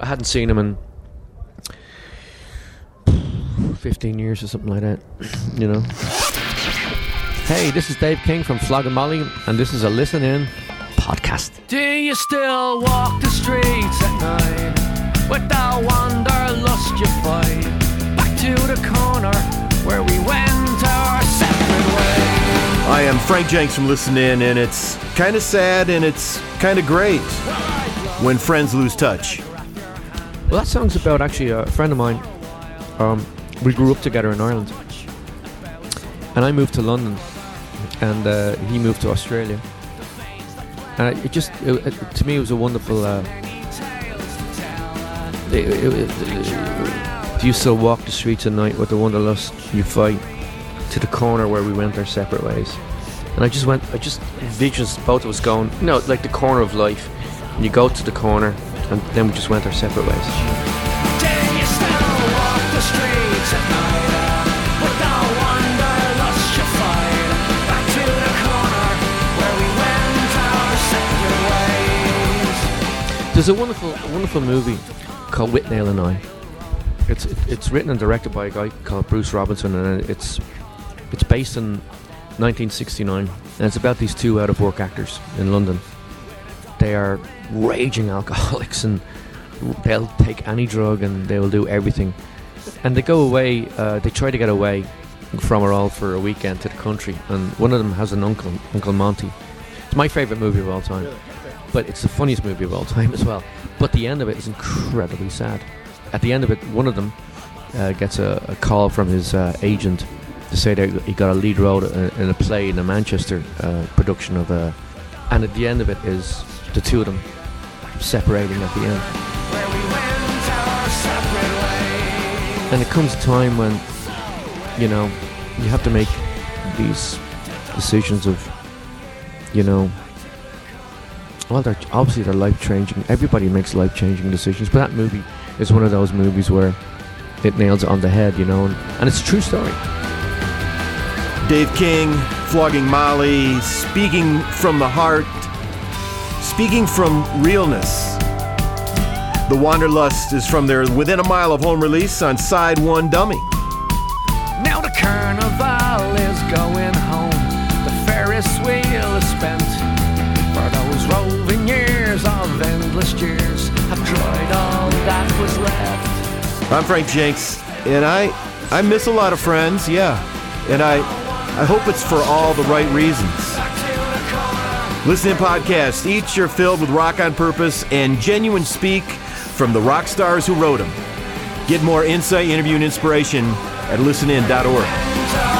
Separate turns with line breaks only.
I hadn't seen him in 15 years or something like that, you know. Hey, this is Dave King from Flogging Molly, and this is a Listen In podcast.
Do you still walk the streets at night with that wanderlust you fight? Back to the corner where we went our separate ways.
I am Frank Jenks from Listen In, and it's kind of sad and it's kind of great when friends lose touch.
Well, that song's about actually a friend of mine. Um, we grew up together in Ireland, and I moved to London, and uh, he moved to Australia. And it just, it, it- to me, it was a wonderful. Uh, do you still walk the streets at night with the wanderlust you fight to the corner where we went our separate ways? And I just went, I just envisioned both of us going, you know, like the corner of life. And you go to the corner, and then we just went our separate ways. There's a wonderful, wonderful movie called Withnail and I. It's it, it's written and directed by a guy called Bruce Robinson, and it's it's based in 1969, and it's about these two out of work actors in London. They are raging alcoholics, and they'll take any drug and they will do everything. And they go away. Uh, they try to get away from it all for a weekend to the country, and one of them has an uncle, Uncle Monty. It's my favorite movie of all time but it's the funniest movie of all time as well. But the end of it is incredibly sad. At the end of it, one of them uh, gets a, a call from his uh, agent to say that he got a lead role in in a play in a Manchester uh, production of a. And at the end of it is the two of them separating at the end. And it comes a time when, you know, you have to make these decisions of, you know, well, they're obviously they're life changing. Everybody makes life changing decisions, but that movie is one of those movies where it nails it on the head, you know, and, and it's a true story.
Dave King, flogging Molly, speaking from the heart, speaking from realness. The Wanderlust is from their Within a Mile of Home release on SideOneDummy.
Now the carnival is going home. The Ferris wheel is spent. For those roving years of endless years I've tried all that was left.
I'm Frank Jenks, and I I miss a lot of friends, yeah. And I I hope it's for all the right reasons. Listen in podcasts. Each are filled with rock on purpose and genuine speak from the rock stars who wrote them. Get more insight, interview, and inspiration at listenin.org.